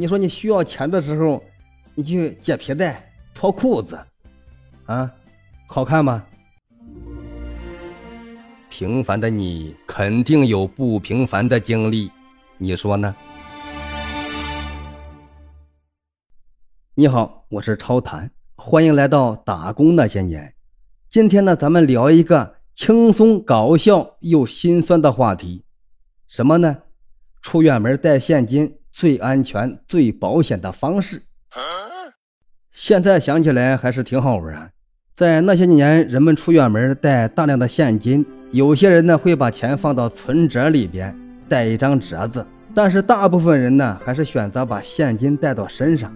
你说你需要钱的时候，你去解皮带、脱裤子，啊，好看吗？平凡的你肯定有不平凡的经历，你说呢？你好，我是超谈，欢迎来到打工那些年。今天呢，咱们聊一个轻松搞笑又心酸的话题，什么呢？出远门带现金最安全、最保险的方式。现在想起来还是挺好玩。在那些年，人们出远门带大量的现金。有些人呢会把钱放到存折里边，带一张折子，但是大部分人呢还是选择把现金带到身上，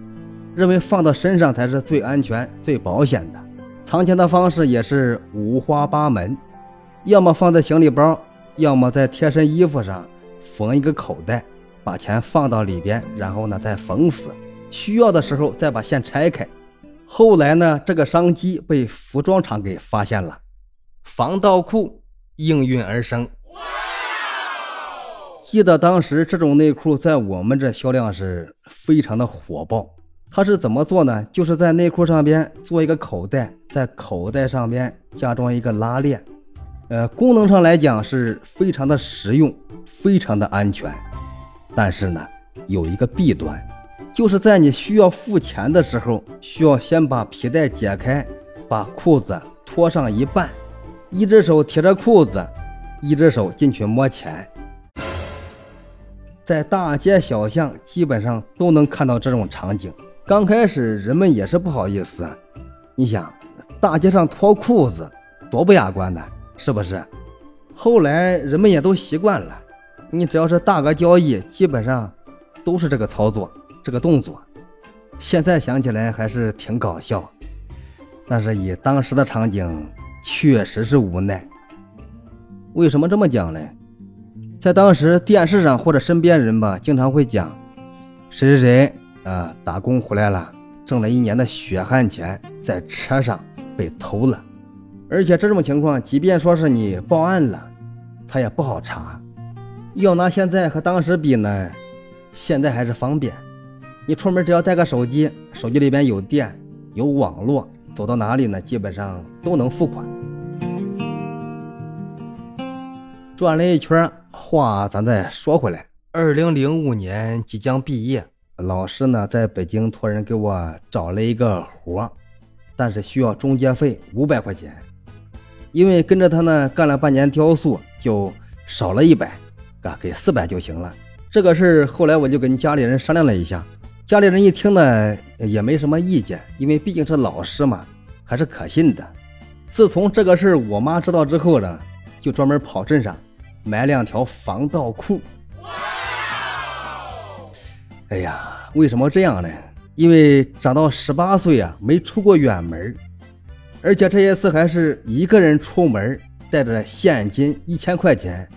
认为放到身上才是最安全、最保险的。藏钱的方式也是五花八门，要么放在行李包，要么在贴身衣服上缝一个口袋，把钱放到里边，然后呢再缝死，需要的时候再把线拆开。后来呢，这个商机被服装厂给发现了，防盗裤。应运而生。记得当时这种内裤在我们这销量是非常的火爆。它是怎么做呢？就是在内裤上边做一个口袋，在口袋上边加装一个拉链。呃，功能上来讲是非常的实用，非常的安全。但是呢，有一个弊端，就是在你需要付钱的时候，需要先把皮带解开，把裤子脱上一半。一只手提着裤子，一只手进去摸钱，在大街小巷基本上都能看到这种场景。刚开始人们也是不好意思，你想大街上脱裤子多不雅观的，是不是？后来人们也都习惯了，你只要是大额交易，基本上都是这个操作，这个动作。现在想起来还是挺搞笑，但是以当时的场景。确实是无奈。为什么这么讲呢？在当时电视上或者身边人吧，经常会讲，谁谁谁啊，打工回来了，挣了一年的血汗钱，在车上被偷了。而且这种情况，即便说是你报案了，他也不好查。要拿现在和当时比呢，现在还是方便。你出门只要带个手机，手机里边有电，有网络。走到哪里呢？基本上都能付款。转了一圈，话咱再说回来。二零零五年即将毕业，老师呢在北京托人给我找了一个活，但是需要中介费五百块钱。因为跟着他呢干了半年雕塑，就少了一百，啊，给四百就行了。这个事儿后来我就跟家里人商量了一下。家里人一听呢，也没什么意见，因为毕竟是老师嘛，还是可信的。自从这个事儿我妈知道之后呢，就专门跑镇上买两条防盗裤。哎呀，为什么这样呢？因为长到十八岁啊，没出过远门，而且这一次还是一个人出门，带着现金一千块钱。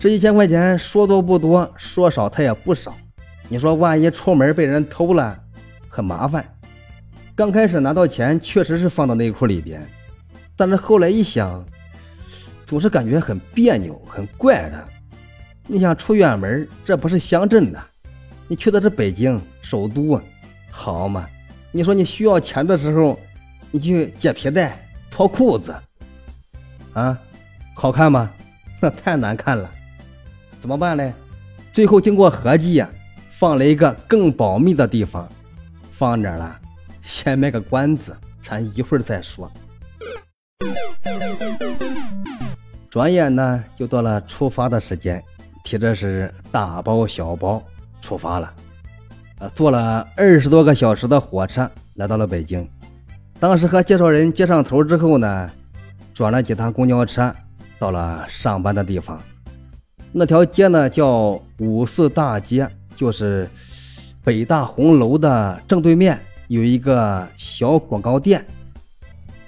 这一千块钱说多不多，说少它也不少。你说万一出门被人偷了，很麻烦。刚开始拿到钱确实是放到内裤里边，但是后来一想，总是感觉很别扭、很怪的。你想出远门，这不是乡镇的，你去的是北京首都，好嘛？你说你需要钱的时候，你去解皮带、脱裤子，啊，好看吗？那 太难看了，怎么办呢？最后经过合计呀。放了一个更保密的地方，放哪了？先卖个关子，咱一会儿再说。转眼呢，就到了出发的时间，提着是大包小包出发了。呃，坐了二十多个小时的火车来到了北京。当时和介绍人接上头之后呢，转了几趟公交车，到了上班的地方。那条街呢，叫五四大街。就是北大红楼的正对面有一个小广告店，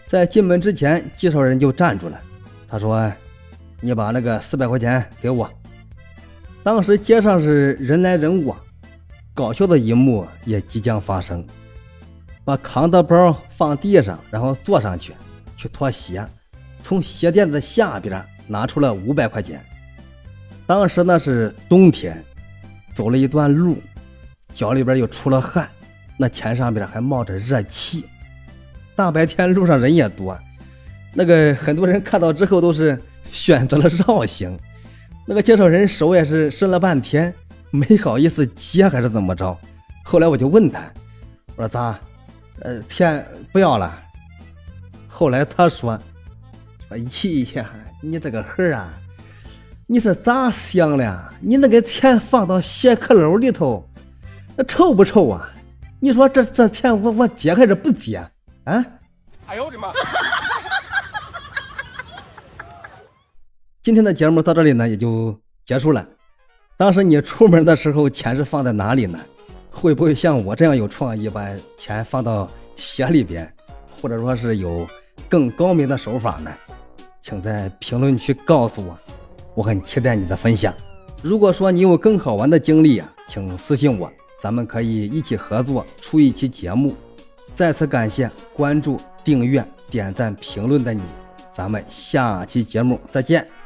在进门之前，介绍人就站住了。他说：“你把那个四百块钱给我。”当时街上是人来人往，搞笑的一幕也即将发生。把扛的包放地上，然后坐上去去脱鞋，从鞋垫子下边拿出了五百块钱。当时那是冬天。走了一段路，脚里边又出了汗，那钱上边还冒着热气。大白天路上人也多，那个很多人看到之后都是选择了绕行。那个介绍人手也是伸了半天，没好意思接还是怎么着？后来我就问他，我说咋？呃，钱不要了。后来他说：“哎呀，你这个孩儿啊，你是咋想的？你那个钱放到鞋壳篓里头，那臭不臭啊？你说这这钱我我接还是不接？啊？”哎呦我的妈！今天的节目到这里呢，也就结束了。当时你出门的时候，钱是放在哪里呢？会不会像我这样有创意，把钱放到鞋里边，或者说是有更高明的手法呢？请在评论区告诉我，我很期待你的分享。如果说你有更好玩的经历啊，请私信我，咱们可以一起合作出一期节目。再次感谢关注、订阅、点赞、评论的你，咱们下期节目再见。